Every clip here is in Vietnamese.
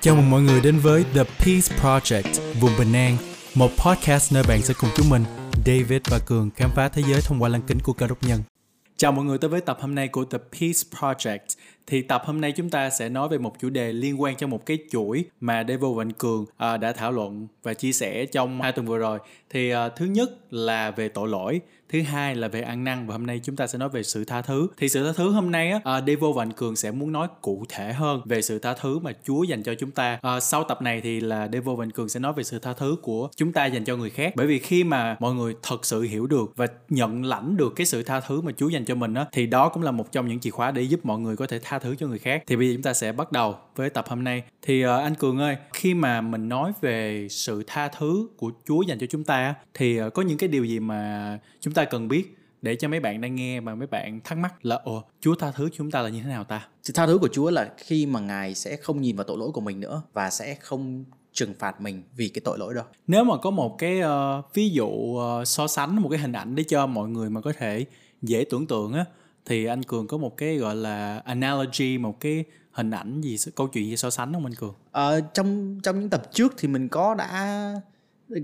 Chào mừng mọi người đến với The Peace Project, vùng Bình An, một podcast nơi bạn sẽ cùng chúng mình, David và Cường khám phá thế giới thông qua lăng kính của cơ đốc nhân. Chào mọi người tới với tập hôm nay của The Peace Project. Thì tập hôm nay chúng ta sẽ nói về một chủ đề liên quan cho một cái chuỗi mà Devo và anh Cường à, đã thảo luận và chia sẻ trong hai tuần vừa rồi. Thì à, thứ nhất là về tội lỗi, thứ hai là về ăn năn và hôm nay chúng ta sẽ nói về sự tha thứ. Thì sự tha thứ hôm nay á, à, Devo và anh Cường sẽ muốn nói cụ thể hơn về sự tha thứ mà Chúa dành cho chúng ta. À, sau tập này thì là Devo và anh Cường sẽ nói về sự tha thứ của chúng ta dành cho người khác. Bởi vì khi mà mọi người thật sự hiểu được và nhận lãnh được cái sự tha thứ mà Chúa dành cho mình á, thì đó cũng là một trong những chìa khóa để giúp mọi người có thể tha thứ cho người khác thì bây giờ chúng ta sẽ bắt đầu với tập hôm nay thì uh, anh cường ơi khi mà mình nói về sự tha thứ của chúa dành cho chúng ta thì uh, có những cái điều gì mà chúng ta cần biết để cho mấy bạn đang nghe mà mấy bạn thắc mắc là ồ Chúa tha thứ chúng ta là như thế nào ta? Sự tha thứ của Chúa là khi mà Ngài sẽ không nhìn vào tội lỗi của mình nữa và sẽ không trừng phạt mình vì cái tội lỗi đó. Nếu mà có một cái uh, ví dụ uh, so sánh một cái hình ảnh để cho mọi người mà có thể dễ tưởng tượng á thì anh cường có một cái gọi là analogy một cái hình ảnh gì câu chuyện gì so sánh không anh cường? Ờ, trong trong những tập trước thì mình có đã uh,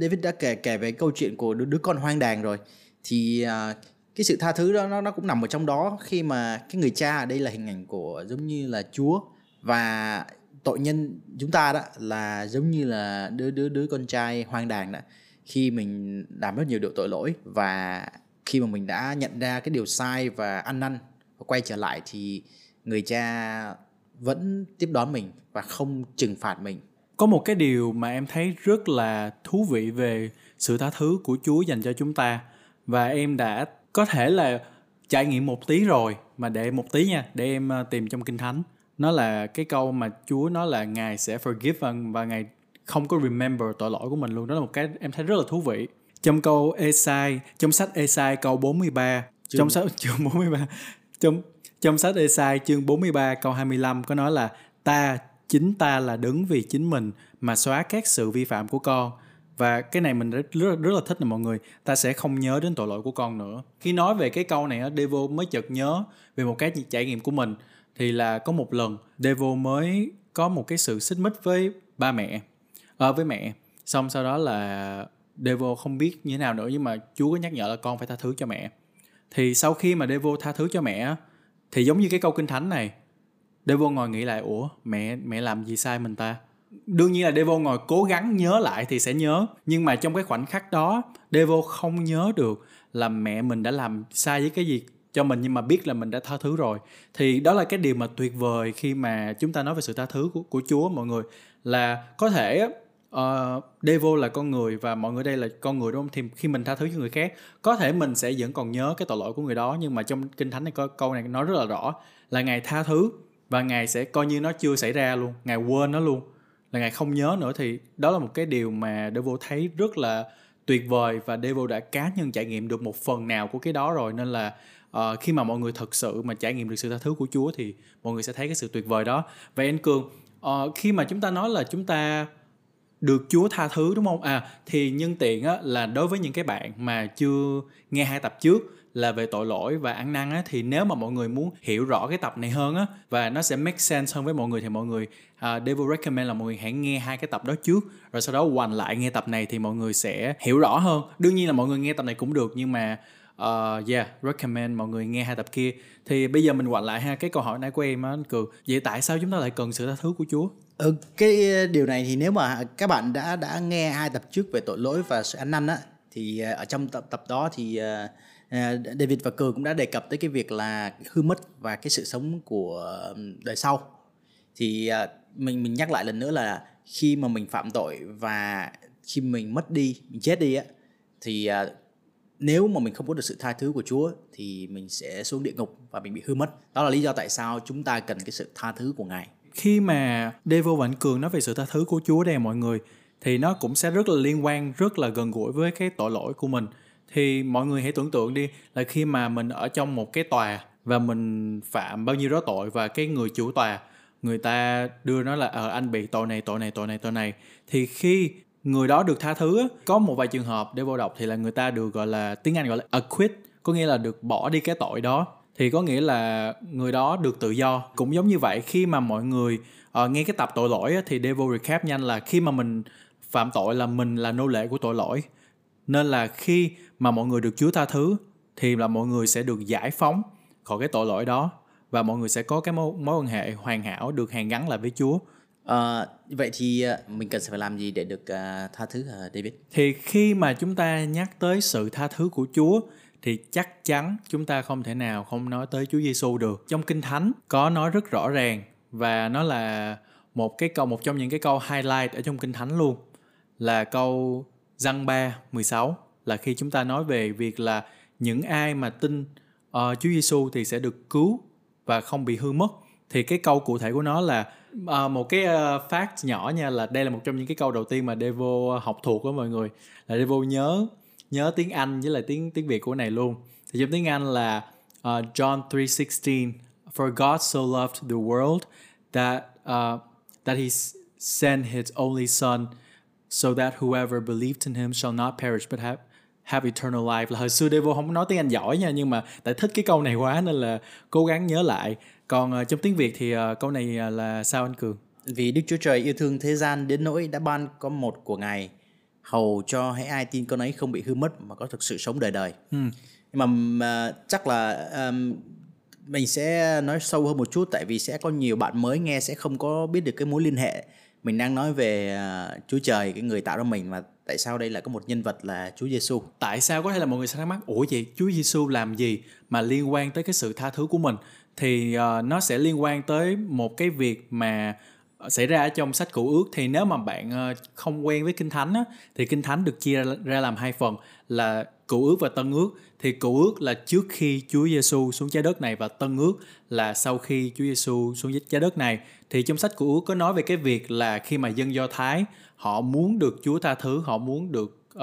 David đã kể kể về câu chuyện của đứa, đứa con hoang đàng rồi. Thì uh, cái sự tha thứ đó nó nó cũng nằm ở trong đó khi mà cái người cha ở đây là hình ảnh của giống như là Chúa. Và tội nhân chúng ta đó là giống như là đứa đứa đứa con trai hoang đàng đó. Khi mình làm rất nhiều điều tội lỗi và khi mà mình đã nhận ra cái điều sai và ăn năn và quay trở lại thì người cha vẫn tiếp đón mình và không trừng phạt mình. Có một cái điều mà em thấy rất là thú vị về sự tha thứ của Chúa dành cho chúng ta và em đã có thể là trải nghiệm một tí rồi mà để một tí nha để em ờ, tìm trong kinh thánh. Nó là cái câu mà Chúa nói là ngài sẽ forgive và, và ngài không có remember tội lỗi của mình luôn. Đó là một cái em thấy rất là thú vị trong câu Esai trong sách Esai câu 43 chương. trong sách chương 43 trong trong sách Esai chương 43 câu 25 có nói là ta chính ta là đứng vì chính mình mà xóa các sự vi phạm của con. Và cái này mình rất, rất, rất là thích là mọi người. Ta sẽ không nhớ đến tội lỗi của con nữa. Khi nói về cái câu này Devo mới chợt nhớ về một cái trải nghiệm của mình. Thì là có một lần Devo mới có một cái sự xích mích với ba mẹ à, với mẹ. Xong sau đó là Devo không biết như thế nào nữa nhưng mà Chúa có nhắc nhở là con phải tha thứ cho mẹ. Thì sau khi mà Devo tha thứ cho mẹ thì giống như cái câu kinh thánh này, Devo ngồi nghĩ lại ủa mẹ mẹ làm gì sai mình ta? Đương nhiên là Devo ngồi cố gắng nhớ lại thì sẽ nhớ, nhưng mà trong cái khoảnh khắc đó, Devo không nhớ được là mẹ mình đã làm sai với cái gì cho mình nhưng mà biết là mình đã tha thứ rồi thì đó là cái điều mà tuyệt vời khi mà chúng ta nói về sự tha thứ của, của Chúa mọi người là có thể Ờ, uh, Devo là con người và mọi người đây là con người đúng không? Thì khi mình tha thứ cho người khác, có thể mình sẽ vẫn còn nhớ cái tội lỗi của người đó nhưng mà trong kinh thánh này có câu này nói rất là rõ là ngài tha thứ và ngài sẽ coi như nó chưa xảy ra luôn, ngài quên nó luôn, là ngài không nhớ nữa thì đó là một cái điều mà Devo thấy rất là tuyệt vời và Devo đã cá nhân trải nghiệm được một phần nào của cái đó rồi nên là uh, khi mà mọi người thật sự mà trải nghiệm được sự tha thứ của Chúa thì mọi người sẽ thấy cái sự tuyệt vời đó. Vậy anh Cường, uh, khi mà chúng ta nói là chúng ta được Chúa tha thứ đúng không? À thì nhân tiện á là đối với những cái bạn mà chưa nghe hai tập trước là về tội lỗi và ăn năn á thì nếu mà mọi người muốn hiểu rõ cái tập này hơn á và nó sẽ make sense hơn với mọi người thì mọi người à, uh, Devil recommend là mọi người hãy nghe hai cái tập đó trước rồi sau đó hoành lại nghe tập này thì mọi người sẽ hiểu rõ hơn. Đương nhiên là mọi người nghe tập này cũng được nhưng mà uh, yeah recommend mọi người nghe hai tập kia. Thì bây giờ mình quay lại ha cái câu hỏi nãy của em á anh cường. Vậy tại sao chúng ta lại cần sự tha thứ của chúa? Ừ, cái ờ, điều này thì nếu mà các bạn đã đã nghe hai tập trước về tội lỗi và sự ăn năn á thì ờ, ở trong tập tập đó thì uh, David và Cường cũng đã đề cập tới cái việc là hư mất và cái sự sống của đời sau. Thì uh, mình mình nhắc lại lần nữa là khi mà mình phạm tội và khi mình mất đi mình chết đi á thì uh, nếu mà mình không có được sự tha thứ của Chúa thì mình sẽ xuống địa ngục và mình bị hư mất. Đó là lý do tại sao chúng ta cần cái sự tha thứ của Ngài. Khi mà Devo Vạn Cường nói về sự tha thứ của Chúa đây à mọi người thì nó cũng sẽ rất là liên quan, rất là gần gũi với cái tội lỗi của mình. Thì mọi người hãy tưởng tượng đi là khi mà mình ở trong một cái tòa và mình phạm bao nhiêu đó tội và cái người chủ tòa người ta đưa nó là ờ anh bị tội này tội này tội này tội này thì khi người đó được tha thứ có một vài trường hợp để vô đọc thì là người ta được gọi là tiếng anh gọi là acquit có nghĩa là được bỏ đi cái tội đó. Thì có nghĩa là người đó được tự do. Cũng giống như vậy khi mà mọi người uh, nghe cái tập tội lỗi á, thì Devil recap nhanh là khi mà mình phạm tội là mình là nô lệ của tội lỗi. Nên là khi mà mọi người được Chúa tha thứ thì là mọi người sẽ được giải phóng khỏi cái tội lỗi đó và mọi người sẽ có cái mối, mối quan hệ hoàn hảo được hàn gắn lại với Chúa. À, vậy thì ờ, mình cần phải làm gì để được uh, tha thứ uh, David? Thì khi mà chúng ta nhắc tới sự tha thứ của Chúa thì chắc chắn chúng ta không thể nào không nói tới Chúa Giêsu được. Trong Kinh Thánh có nói rất rõ ràng và nó là một cái câu một trong những cái câu highlight ở trong Kinh Thánh luôn là câu Giăng 3 16 là khi chúng ta nói về việc là những ai mà tin uh, Chúa Giêsu thì sẽ được cứu và không bị hư mất thì cái câu cụ thể của nó là uh, một cái uh, fact nhỏ nha là đây là một trong những cái câu đầu tiên mà Devo ờ, học thuộc đó mọi người. Là Devo nhớ nhớ tiếng Anh với lại tiếng tiếng Việt của này luôn. Thì trong tiếng Anh là uh, John 3:16 For God so loved the world that uh, that he sent his only son so that whoever believed in him shall not perish but have have eternal life. Là hồi xưa Devo không nói tiếng Anh giỏi nha nhưng mà tại thích cái câu này quá nên là cố gắng nhớ lại còn uh, trong tiếng Việt thì uh, câu này uh, là sao anh Cường vì Đức Chúa Trời yêu thương thế gian đến nỗi đã ban có một của Ngài hầu cho hãy ai tin con ấy không bị hư mất mà có thực sự sống đời đời. Ừ. Nhưng mà uh, chắc là um, mình sẽ nói sâu hơn một chút tại vì sẽ có nhiều bạn mới nghe sẽ không có biết được cái mối liên hệ mình đang nói về uh, Chúa Trời cái người tạo ra mình mà tại sao đây là có một nhân vật là Chúa Giêsu tại sao có thể là mọi người sẽ thắc mắc ủa vậy Chúa Giêsu làm gì mà liên quan tới cái sự tha thứ của mình thì uh, nó sẽ liên quan tới một cái việc mà xảy ra ở trong sách cựu ước. Thì nếu mà bạn ờ, không quen với kinh thánh á, thì kinh thánh được chia ra làm hai phần là cựu ước và tân ước. Thì cựu ước là trước khi Chúa Giêsu xuống trái đất này và tân ước là sau khi Chúa Giêsu xuống trái đất này. Thì trong sách cựu ước có nói về cái việc là khi mà dân Do Thái họ muốn được Chúa tha thứ họ muốn được uh,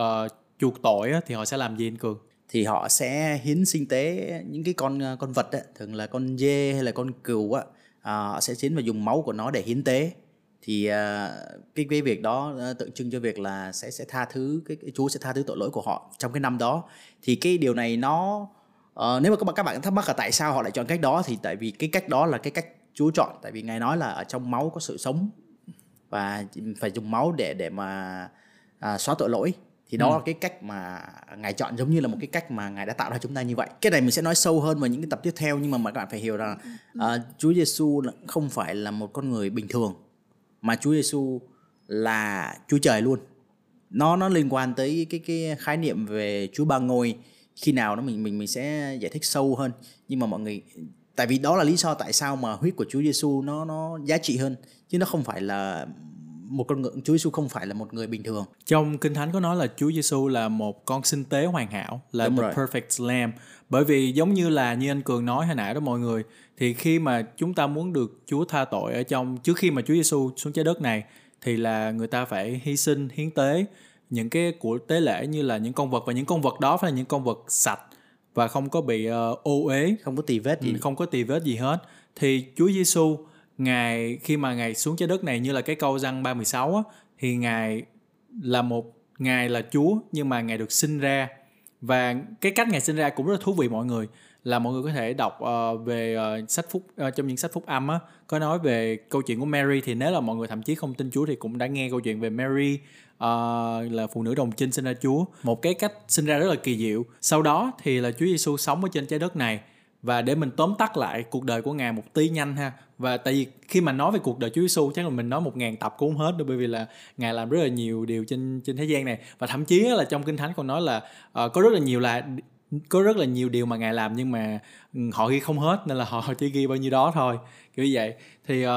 chuộc tội á, thì họ sẽ làm gì anh cường? Thì họ sẽ hiến sinh tế những cái con ờ, con vật ấy, thường là con dê hay là con cừu á à, họ sẽ chiến và dùng máu của nó để hiến tế. Thì à, cái cái việc đó ờ, tượng trưng cho việc là sẽ sẽ tha thứ cái, cái Chúa sẽ tha thứ tội lỗi của họ trong cái năm đó. Thì cái điều này nó uh, nếu mà các bạn các bạn thắc mắc là tại sao họ lại chọn cách đó thì tại vì cái cách đó là cái cách Chúa chọn. Tại vì ngài nói là ở trong máu có sự sống và phải dùng máu để để mà à, xóa tội lỗi thì đó ừ. là cái cách mà ngài chọn giống như là một cái cách mà ngài đã tạo ra chúng ta như vậy. Cái này mình sẽ nói sâu hơn vào những cái tập tiếp theo nhưng mà các bạn phải hiểu rằng uh, Chúa Giêsu không phải là một con người bình thường mà Chúa Giêsu là Chúa Trời luôn. Nó nó liên quan tới cái cái khái niệm về Chúa ba ngôi. Khi nào đó mình mình mình sẽ giải thích sâu hơn. Nhưng mà mọi người tại vì đó là lý do tại sao mà huyết của Chúa Giêsu nó nó giá trị hơn. Chứ nó không phải là một con ngựa Chúa Giêsu không phải là một người bình thường. Trong Kinh Thánh có nói là Chúa Giêsu là một con sinh tế hoàn hảo, là Đúng the rồi. perfect lamb. Bởi vì giống như là như anh Cường nói hồi nãy đó mọi người, thì khi mà chúng ta muốn được Chúa tha tội ở trong trước khi mà Chúa Giêsu xuống trái đất này thì là người ta phải hy sinh hiến tế những cái của tế lễ như là những con vật và những con vật đó phải là những con vật sạch và không có bị uh, ô uế, không có tì vết gì, không có tì vết gì hết. Thì Chúa Giêsu ngài khi mà ngài xuống trái đất này như là cái câu răng 36 á thì ngài là một ngài là Chúa nhưng mà ngài được sinh ra. Và cái cách ngài sinh ra cũng rất là thú vị mọi người. Là mọi người có thể đọc uh, về uh, sách phúc uh, trong những sách phúc âm á có nói về câu chuyện của Mary thì nếu là mọi người thậm chí không tin Chúa thì cũng đã nghe câu chuyện về Mary uh, là phụ nữ đồng trinh sinh ra Chúa. Một cái cách sinh ra rất là kỳ diệu. Sau đó thì là Chúa Giêsu sống ở trên trái đất này. Và để mình tóm tắt lại cuộc đời của ngài một tí nhanh ha và tại vì khi mà nói về cuộc đời Chúa Giêsu chắc là mình nói một ngàn tập cũng không hết đâu bởi vì là ngài làm rất là nhiều điều trên trên thế gian này. Và thậm chí là trong kinh thánh còn nói là uh, có rất là nhiều là có rất là nhiều điều mà ngài làm nhưng mà ừ, họ ghi không hết nên là họ chỉ ghi bao nhiêu đó thôi kiểu như vậy. Thì uh,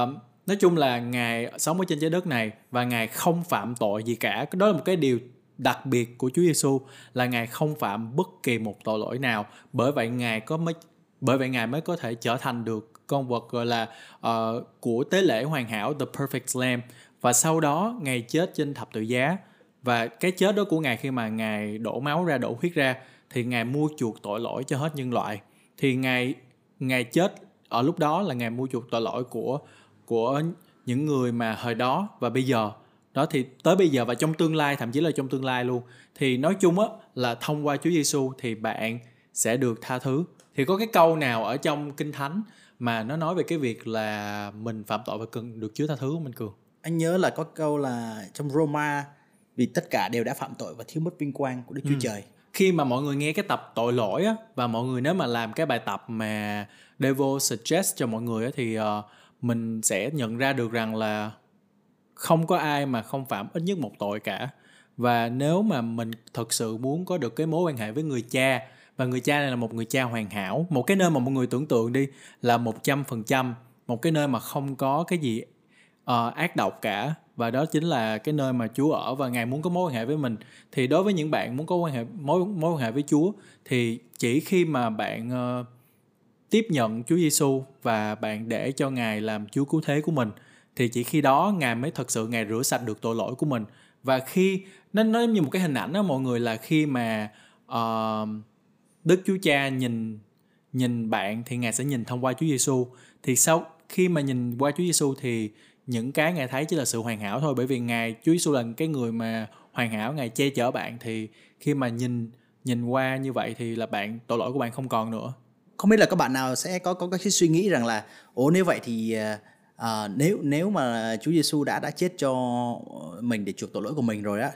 nói chung là ngài sống ở trên trái đất này và ngài không phạm tội gì cả. Đó là một cái điều đặc biệt của Chúa Giêsu là ngài không phạm bất kỳ một tội lỗi nào. Bởi vậy ngài có mới bởi vậy ngài mới có thể trở thành được con vật gọi là uh, của tế lễ hoàn hảo the perfect lamb. Và sau đó ngài chết trên thập tự giá. Và cái chết đó của ngài khi mà ngài đổ máu ra đổ huyết ra thì ngài mua chuộc tội lỗi cho hết nhân loại. Thì ngài ngài chết ở lúc đó là ngài mua chuộc tội lỗi của của những người mà hồi đó và bây giờ. Đó thì tới bây giờ và trong tương lai thậm chí là trong tương lai luôn. Thì nói chung á là thông qua Chúa Giêsu thì bạn sẽ được tha thứ. Thì có cái câu nào ở trong kinh thánh mà nó nói về cái việc là mình phạm tội và cần được Chúa tha thứ của mình cường. Anh nhớ là có câu là trong Roma vì tất cả đều đã phạm tội và thiếu mất vinh quang của Đức Chúa Trời. Khi mà mọi người nghe cái tập tội lỗi á và mọi người nếu mà làm cái bài tập mà Devo suggest cho mọi người á thì uh, mình sẽ nhận ra được rằng là không có ai mà không phạm ít nhất một tội cả. Và nếu mà mình thật sự muốn có được cái mối quan hệ với người cha và người cha này là một người cha hoàn hảo. Một cái nơi mà mọi người tưởng tượng đi là một trăm phần trăm một cái nơi mà không có cái gì uh, ác độc cả. Và đó chính là cái nơi mà Chúa ở và Ngài muốn có mối quan hệ với mình. Thì đối với những bạn muốn có quan hệ mối mối quan hệ với Chúa thì chỉ khi mà bạn uh, tiếp nhận Chúa Giêsu và bạn để cho Ngài làm Chúa cứu thế của mình thì chỉ khi đó Ngài mới thật sự Ngài rửa sạch được tội lỗi của mình. Và khi nó nó như một cái hình ảnh đó mọi người là khi mà uh, Đức Chúa Cha nhìn nhìn bạn thì Ngài sẽ nhìn thông qua Chúa Giêsu thì sau khi mà nhìn qua Chúa Giêsu thì những cái ngài thấy chỉ là sự hoàn hảo thôi. Bởi vì ngài Chúa Giêsu là cái người mà hoàn hảo ngài che chở bạn. Thì khi mà nhìn nhìn qua như vậy thì là bạn tội lỗi của bạn không còn nữa. Không biết là các bạn nào sẽ có có cái suy nghĩ rằng là ồ nếu vậy thì uh, nếu nếu mà Chúa Giêsu đã đã chết cho mình để chuộc tội lỗi của mình rồi á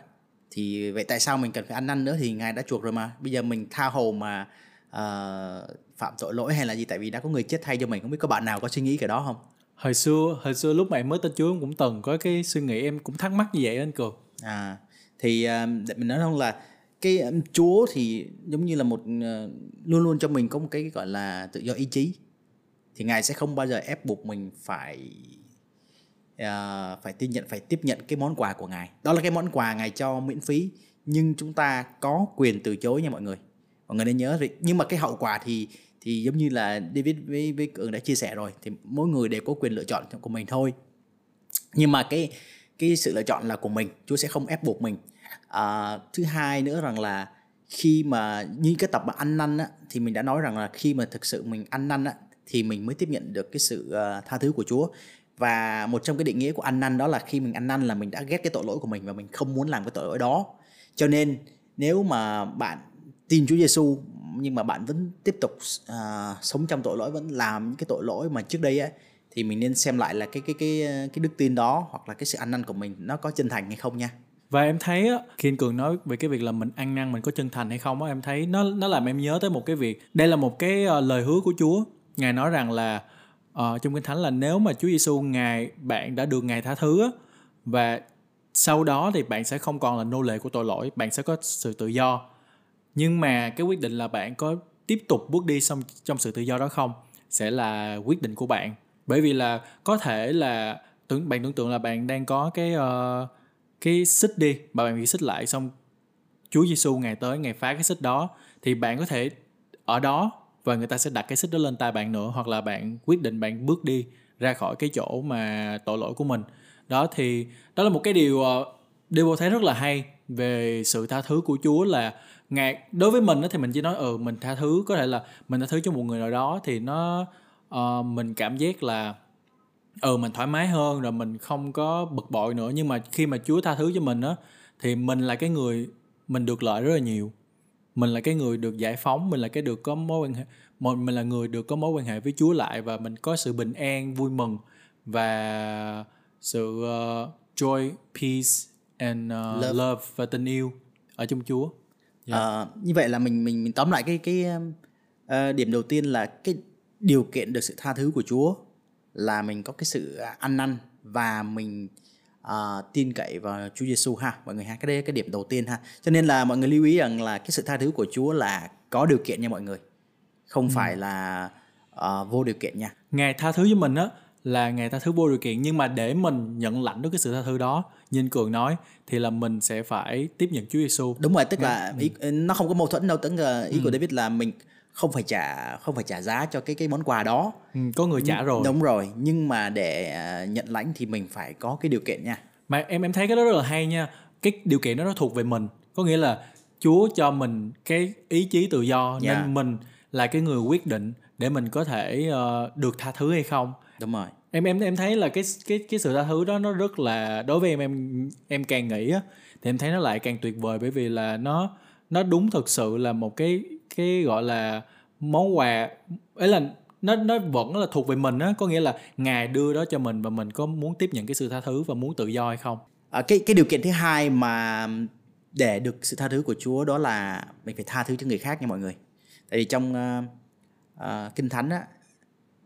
thì vậy tại sao mình cần phải ăn năn nữa thì ngài đã chuộc rồi mà. Bây giờ mình tha hồ mà uh, phạm tội lỗi hay là gì? Tại vì đã có người chết thay cho mình không biết có bạn nào có suy nghĩ cái đó không? Hồi xưa hồi xưa lúc mà em mới tin Chúa em cũng từng có cái suy nghĩ em cũng thắc mắc như vậy anh cường. À thì uh, mình nói không là cái um, Chúa thì giống như là một uh, luôn luôn cho mình có một cái gọi là tự do ý chí. Thì ngài sẽ không bao giờ ép buộc mình phải uh, phải tiếp nhận phải tiếp nhận cái món quà của ngài. Đó là cái món quà ngài cho miễn phí nhưng chúng ta có quyền từ chối nha mọi người. Mọi người nên nhớ nhưng mà cái hậu quả thì thì giống như là David với với Cường đã chia sẻ rồi thì mỗi người đều có quyền lựa chọn của mình thôi. Nhưng mà cái cái sự lựa chọn là của mình Chúa sẽ không ép buộc mình. À, thứ hai nữa rằng là khi mà như cái tập mà ăn năn á, thì mình đã nói rằng là khi mà thực sự mình ăn năn á, thì mình mới tiếp nhận được cái sự uh, tha thứ của Chúa và một trong cái định nghĩa của ăn năn đó là khi mình ăn năn là mình đã ghét cái tội lỗi của mình và mình không muốn làm cái tội lỗi đó. Cho nên nếu mà bạn tin Chúa Giêsu nhưng mà bạn vẫn tiếp tục uh, sống trong tội lỗi vẫn làm những cái tội lỗi mà trước đây ấy thì mình nên xem lại là cái cái cái cái đức tin đó hoặc là cái sự ăn năn của mình nó có chân thành hay không nha. Và em thấy á khi anh cường nói về cái việc là mình ăn năn mình có chân thành hay không á em thấy nó nó làm em nhớ tới một cái việc. Đây là một cái ờ, lời hứa của Chúa. Ngài nói rằng là uh, trong kinh thánh là nếu mà Chúa Giêsu ngài bạn đã được ngài tha thứ và sau đó thì bạn sẽ không còn là nô lệ của tội lỗi bạn sẽ có sự tự do. Nhưng mà cái quyết định là bạn có tiếp tục bước đi xong trong sự tự do đó không sẽ là quyết định của bạn. Bởi vì là có thể là tưởng bạn tưởng tượng là bạn đang có cái uh, cái xích đi mà bạn bị xích lại xong Chúa Giêsu ngày tới ngày phá cái xích đó thì bạn có thể ở đó và người ta sẽ đặt cái xích đó lên tay bạn nữa hoặc là bạn quyết định bạn bước đi ra khỏi cái chỗ mà tội lỗi của mình. Đó thì đó là một cái điều ờ, điều điều thấy rất là hay về sự tha thứ của Chúa là ngài đối với mình đó thì mình chỉ nói ừ mình tha thứ. Có thể là mình tha thứ cho một người nào đó thì nó uh, mình cảm giác là ừ mình thoải mái hơn rồi mình không có bực bội nữa. Nhưng mà khi mà Chúa tha thứ cho mình á thì mình là cái người mình được lợi rất là nhiều mình là cái người được giải phóng mình là cái được có mối quan hệ mình là người được có mối quan hệ với Chúa lại và mình có sự bình an vui mừng và sự uh, joy peace and uh, love. love và tình yêu ở trong Chúa yeah. Dạ. uh, như vậy là mình mình mình tóm lại cái cái uh, điểm đầu tiên là cái điều kiện được sự tha thứ của Chúa là mình có cái sự ăn năn và mình uh, tin cậy vào Chúa Giêsu ha. Mọi người ha cái đây cái điểm đầu tiên ha. Cho nên là mọi người lưu ý rằng là cái sự tha thứ của Chúa là có điều kiện nha mọi người. Không ừ. phải là uh, vô điều kiện nha. Ngài tha thứ với mình á là ngài tha thứ vô điều kiện nhưng mà để mình nhận lãnh được cái sự tha thứ đó như anh cường nói thì là mình sẽ phải tiếp nhận Chúa Giêsu đúng rồi tức là ý, nó không có mâu thuẫn đâu tức là ý ừ. của David là mình không phải trả không phải trả giá cho cái cái món quà đó. Ừ, có người trả rồi. đúng rồi nhưng mà để à, nhận lãnh thì mình phải có cái điều kiện nha. Mà em em thấy cái đó rất là hay nha. Cái điều kiện đó nó thuộc về mình. Có nghĩa là Chúa cho mình cái ý chí tự do yeah. nên dạ. mình là cái người quyết định để mình có thể uh, được tha thứ hay không. Đúng rồi. Em em em thấy là cái cái cái sự tha thứ đó nó rất là đối với em em em càng nghĩ á thì em thấy nó lại càng tuyệt vời bởi vì là nó nó đúng thực sự là một cái cái gọi là món quà. Ấy là nó nó vẫn là thuộc về mình á có nghĩa là ngài đưa đó cho mình và mình có muốn tiếp nhận cái sự tha thứ và muốn tự do hay không? À, cái cái điều kiện thứ hai mà để được sự tha thứ của Chúa đó là mình phải tha thứ cho người khác nha mọi người. Tại vì trong uh, uh, kinh thánh á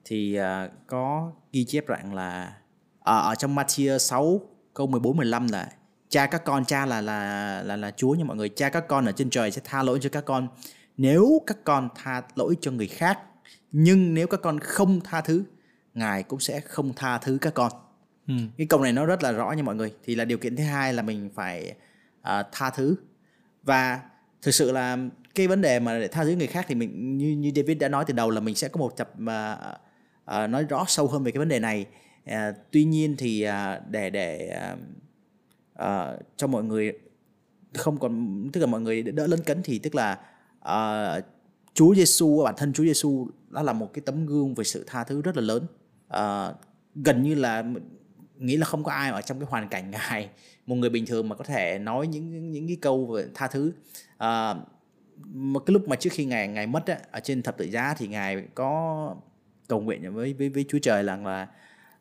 thì uh, có ghi chép rằng là ở, ở trong Matthew 6 câu 14 15 là cha các con cha là là là là Chúa nha mọi người. Cha các con ở trên trời sẽ tha lỗi cho các con nếu các con tha lỗi cho người khác nhưng nếu các con không tha thứ ngài cũng sẽ không tha thứ các con. Ừ. cái câu này nó rất là rõ nha mọi người. Thì là điều kiện thứ hai là mình phải uh, tha thứ. Và thực sự là cái vấn đề mà để tha thứ người khác thì mình như như David đã nói từ đầu là mình sẽ có một tập mà uh, uh, nói rõ sâu hơn về cái vấn đề này. Uh, tuy nhiên thì uh, để để uh, uh, cho mọi người không còn tức là mọi người đỡ lấn cấn thì tức là uh, Chúa Giêsu bản thân Chúa Giêsu đó là một cái tấm gương về sự tha thứ rất là lớn. Uh, gần như là nghĩ là không có ai ở trong cái hoàn cảnh ngài một người bình thường mà có thể nói những những cái câu về tha thứ. Uh, một cái lúc mà trước khi ngài ngài mất á, ở trên thập tự giá thì ngài có cầu nguyện với với với Chúa Trời rằng là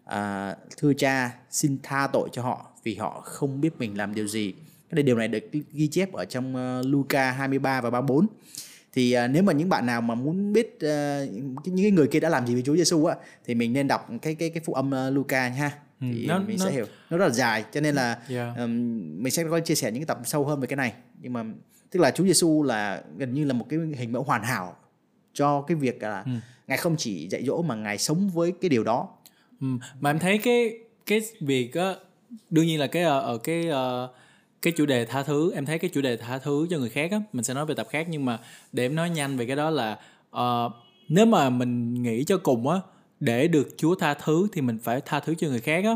à, thưa cha xin tha tội cho họ vì họ không biết mình làm điều gì cái điều này được ghi chép ở trong uh, Luca 23 và 34 thì uh, nếu mà những bạn nào mà muốn biết uh, những cái người kia đã làm gì với Chúa Giêsu á thì mình nên đọc cái cái cái phụ âm uh, Luca ha ừ, thì nó, mình nó... sẽ hiểu nó rất là dài cho nên là yeah. um, mình sẽ có chia sẻ những cái tập sâu hơn về cái này nhưng mà tức là Chúa Giêsu là gần như là một cái hình mẫu hoàn hảo cho cái việc là ừ. ngài không chỉ dạy dỗ mà ngài sống với cái điều đó ừ. mà em thấy cái cái việc á đương nhiên là cái ở cái uh, cái chủ đề tha thứ em thấy cái chủ đề tha thứ cho người khác á mình sẽ nói về tập khác nhưng mà để em nói nhanh về cái đó là uh, nếu mà mình nghĩ cho cùng á để được Chúa tha thứ thì mình phải tha thứ cho người khác á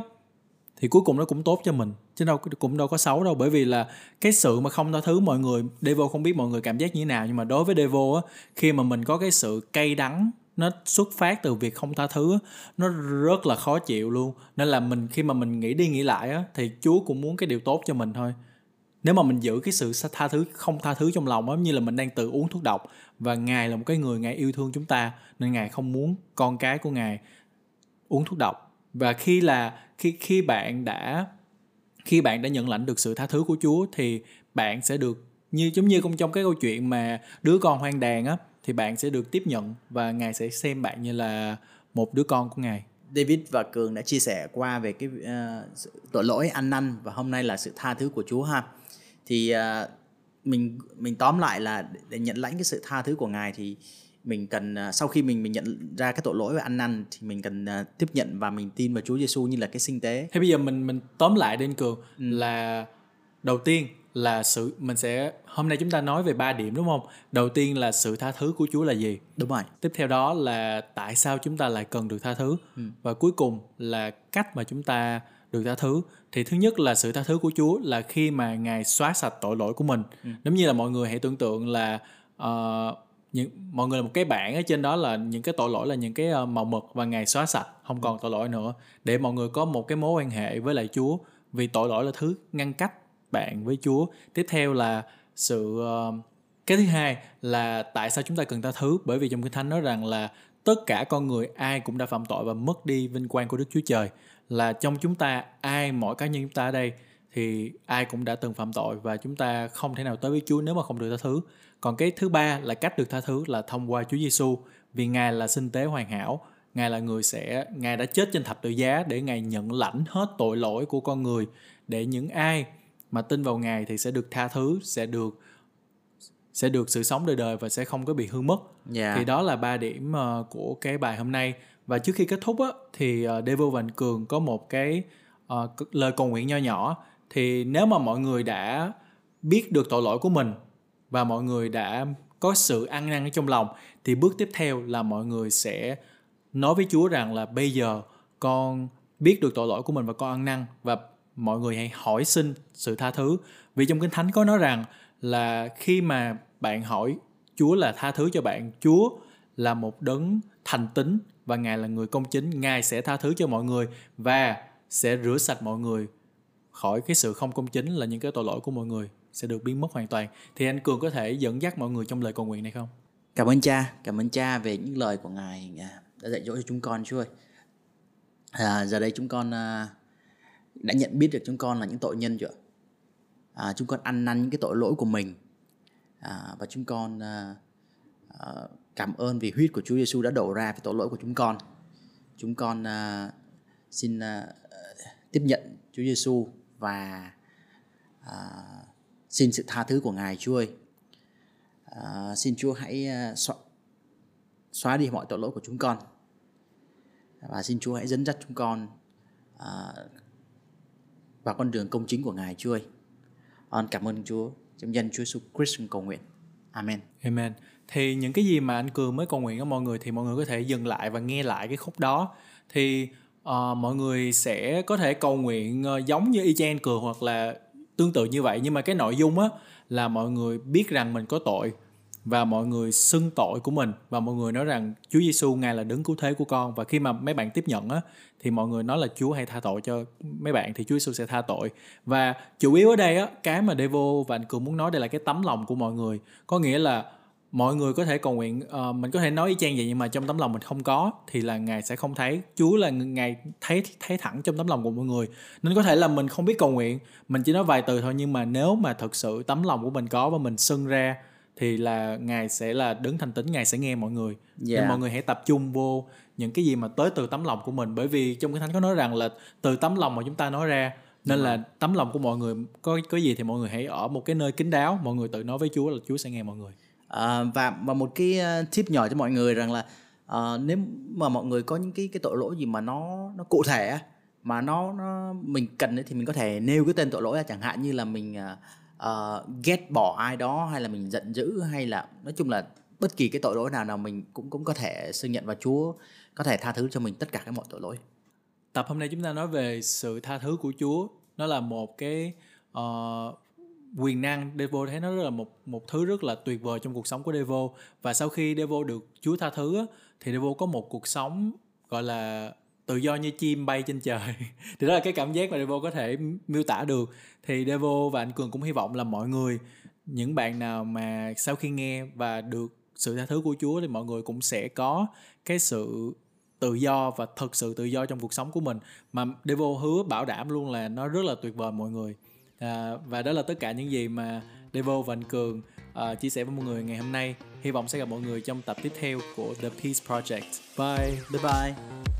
thì cuối cùng nó cũng tốt cho mình chứ đâu cũng đâu có xấu đâu. Bởi vì là cái sự mà không tha thứ mọi người Devo không biết mọi người cảm giác như thế nào nhưng mà đối với Devo á khi mà mình có cái sự cay đắng nó xuất phát từ việc không tha thứ nó rất là khó chịu luôn. Nên là mình khi mà mình nghĩ đi nghĩ lại á thì Chúa cũng muốn cái điều tốt cho mình thôi nếu mà mình giữ cái sự tha thứ không tha thứ trong lòng giống như là mình đang tự uống thuốc độc và ngài là một cái người ngài yêu thương chúng ta nên ngài không muốn con cái của ngài uống thuốc độc. Và khi là khi khi bạn đã khi bạn đã nhận lãnh được sự tha thứ của Chúa thì bạn sẽ được như giống như trong cái câu chuyện mà đứa con hoang đàn á thì bạn sẽ được tiếp nhận và ngài sẽ xem bạn như là một đứa con của ngài. David và Cường đã chia sẻ qua về cái uh, tội lỗi ăn năn và hôm nay là sự tha thứ của Chúa ha thì uh, mình mình tóm lại là để nhận lãnh cái sự tha thứ của ngài thì mình cần uh, sau khi mình mình nhận ra cái tội lỗi và ăn năn thì mình cần uh, tiếp nhận và mình tin vào Chúa Giêsu như là cái sinh tế. Thế bây giờ mình mình tóm lại đến cường ừ. là đầu tiên là sự mình sẽ hôm nay chúng ta nói về ba điểm đúng không? Đầu tiên là sự tha thứ của Chúa là gì? Đúng rồi. Tiếp theo đó là tại sao chúng ta lại cần được tha thứ? Ừ. Và cuối cùng là cách mà chúng ta được tha thứ. Thì thứ nhất là sự tha thứ của Chúa là khi mà ngài xóa sạch tội lỗi của mình. Ừ. giống như là mọi người hãy tưởng tượng là uh, những mọi người là một cái bảng ở trên đó là những cái tội lỗi là những cái uh, màu mực và ngài xóa sạch không còn tội lỗi nữa. Để mọi người có một cái mối quan hệ với lại Chúa. Vì tội lỗi là thứ ngăn cách bạn với Chúa. Tiếp theo là sự uh, cái thứ hai là tại sao chúng ta cần tha thứ? Bởi vì trong kinh thánh nói rằng là tất cả con người ai cũng đã phạm tội và mất đi vinh quang của Đức Chúa Trời là trong chúng ta ai mỗi cá nhân chúng ta ở đây thì ai cũng đã từng phạm tội và chúng ta không thể nào tới với Chúa nếu mà không được tha thứ. Còn cái thứ ba là cách được tha thứ là thông qua Chúa Giêsu vì Ngài là sinh tế hoàn hảo, Ngài là người sẽ Ngài đã chết trên thập tự giá để Ngài nhận lãnh hết tội lỗi của con người để những ai mà tin vào Ngài thì sẽ được tha thứ, sẽ được sẽ được sự sống đời đời và sẽ không có bị hư mất. Yeah. Dạ. Thì đó là ba điểm uh, của cái bài hôm nay và trước khi kết thúc á thì uh, và anh Cường có một cái uh, lời cầu nguyện nho nhỏ. Thì nếu mà mọi người đã biết được tội lỗi của mình và mọi người đã có sự ăn năn ở trong lòng thì bước tiếp theo là mọi người sẽ nói với Chúa rằng là bây giờ con biết được tội lỗi của mình và con ăn năn và mọi người hãy hỏi xin sự tha thứ. Vì trong kinh thánh có nói rằng là khi mà bạn hỏi Chúa là tha thứ cho bạn Chúa là một đấng thành tín và Ngài là người công chính, Ngài sẽ tha thứ cho mọi người và sẽ rửa sạch mọi người khỏi cái sự không công chính là những cái tội lỗi của mọi người sẽ được biến mất hoàn toàn. Thì anh Cường có thể dẫn dắt mọi người trong lời cầu nguyện này không? cảm ơn cha cảm ơn cha về những lời của ngài à, đã dạy dỗ cho chúng con chúa ơi à, giờ đây chúng con à, đã nhận biết được chúng con là những tội nhân chưa à, chúng con ăn năn những cái tội lỗi của mình à, và chúng con à, à, cảm ơn vì huyết của Chúa Giêsu đã đổ ra vì tội lỗi của chúng con chúng con uh, xin uh, tiếp nhận Chúa Giêsu và uh, xin sự tha thứ của Ngài Chúa ơi Uh, xin Chúa hãy uh, xóa, xóa đi mọi tội lỗi của chúng con và xin Chúa hãy dẫn dắt chúng con uh, vào con đường công chính của Ngài Chúa ơi. Con cảm ơn Chúa trong danh Chúa Jesus Christ cầu nguyện. Amen. Amen. Thì những cái gì mà anh Cường mới cầu nguyện với mọi người thì mọi người có thể dừng lại và nghe lại cái khúc đó. Thì uh, mọi người sẽ có thể cầu nguyện uh, giống như y chang Cường hoặc là tương tự như vậy. Nhưng mà cái nội dung á là mọi người biết rằng mình có tội và mọi người xưng tội của mình. Và mọi người nói rằng Chúa Giêsu ngài là đấng cứu thế của con. Và khi mà mấy bạn tiếp nhận á thì mọi người nói là Chúa hay tha tội cho mấy bạn thì Chúa Giêsu sẽ tha tội. Và chủ yếu ở đây á cái mà Devo và anh Cường muốn nói đây là cái tấm lòng của mọi người. Có nghĩa là mọi người có thể cầu nguyện uh, mình có thể nói y chang vậy nhưng mà trong tấm lòng mình không có thì là ngài sẽ không thấy. Chúa là ngài thấy thấy thẳng trong tấm lòng của mọi người. Nên có thể là mình không biết cầu nguyện mình chỉ nói vài từ thôi nhưng mà nếu mà thật sự tấm lòng của mình có và mình xưng ra thì là ngài sẽ là đứng thành tín ngài sẽ nghe mọi người. Yeah. nên mọi người hãy tập trung vô những cái gì mà tới từ tấm lòng của mình. Bởi vì trong cái thánh có nói rằng là từ tấm lòng mà chúng ta nói ra nên là tấm lòng của mọi người có có gì thì mọi người hãy ở một cái nơi kín đáo mọi người tự nói với Chúa là Chúa sẽ nghe mọi người à, và và một cái ờ, tip nhỏ cho mọi người rằng là uh, nếu mà mọi người có những cái cái tội lỗi gì mà nó nó cụ thể mà nó nó mình cần thì mình có thể nêu cái tên tội lỗi ra chẳng hạn như là mình uh, ghét bỏ ai đó hay là mình giận dữ hay là nói chung là bất kỳ cái tội lỗi nào nào mình cũng cũng có thể xưng nhận và Chúa có thể tha thứ cho mình tất cả các mọi tội lỗi. Tập hôm nay chúng ta nói về sự tha thứ của Chúa. Nó là một cái uh, quyền năng Devo thấy nó rất là một một thứ rất là tuyệt vời trong cuộc sống của Devo. Và sau khi Devo được Chúa tha thứ thì Devo có một cuộc sống, gọi là, tự do như chim bay trên trời. Thì đó là cái cảm giác mà Devo có thể miêu tả được. Thì Devo và anh Cường cũng hy vọng là mọi người, những bạn nào mà sau khi nghe và được sự tha thứ của Chúa, thì mọi người cũng sẽ có cái sự tự do và thật sự tự do trong cuộc sống của mình. Mà Devo hứa bảo đảm luôn là nó rất là tuyệt vời mọi người à, và đó là tất cả những gì mà Devo và anh Cường uh, chia sẻ với mọi người ngày hôm nay. Hy vọng sẽ gặp mọi người trong tập tiếp theo của The Peace Project. Bye. Bye bye.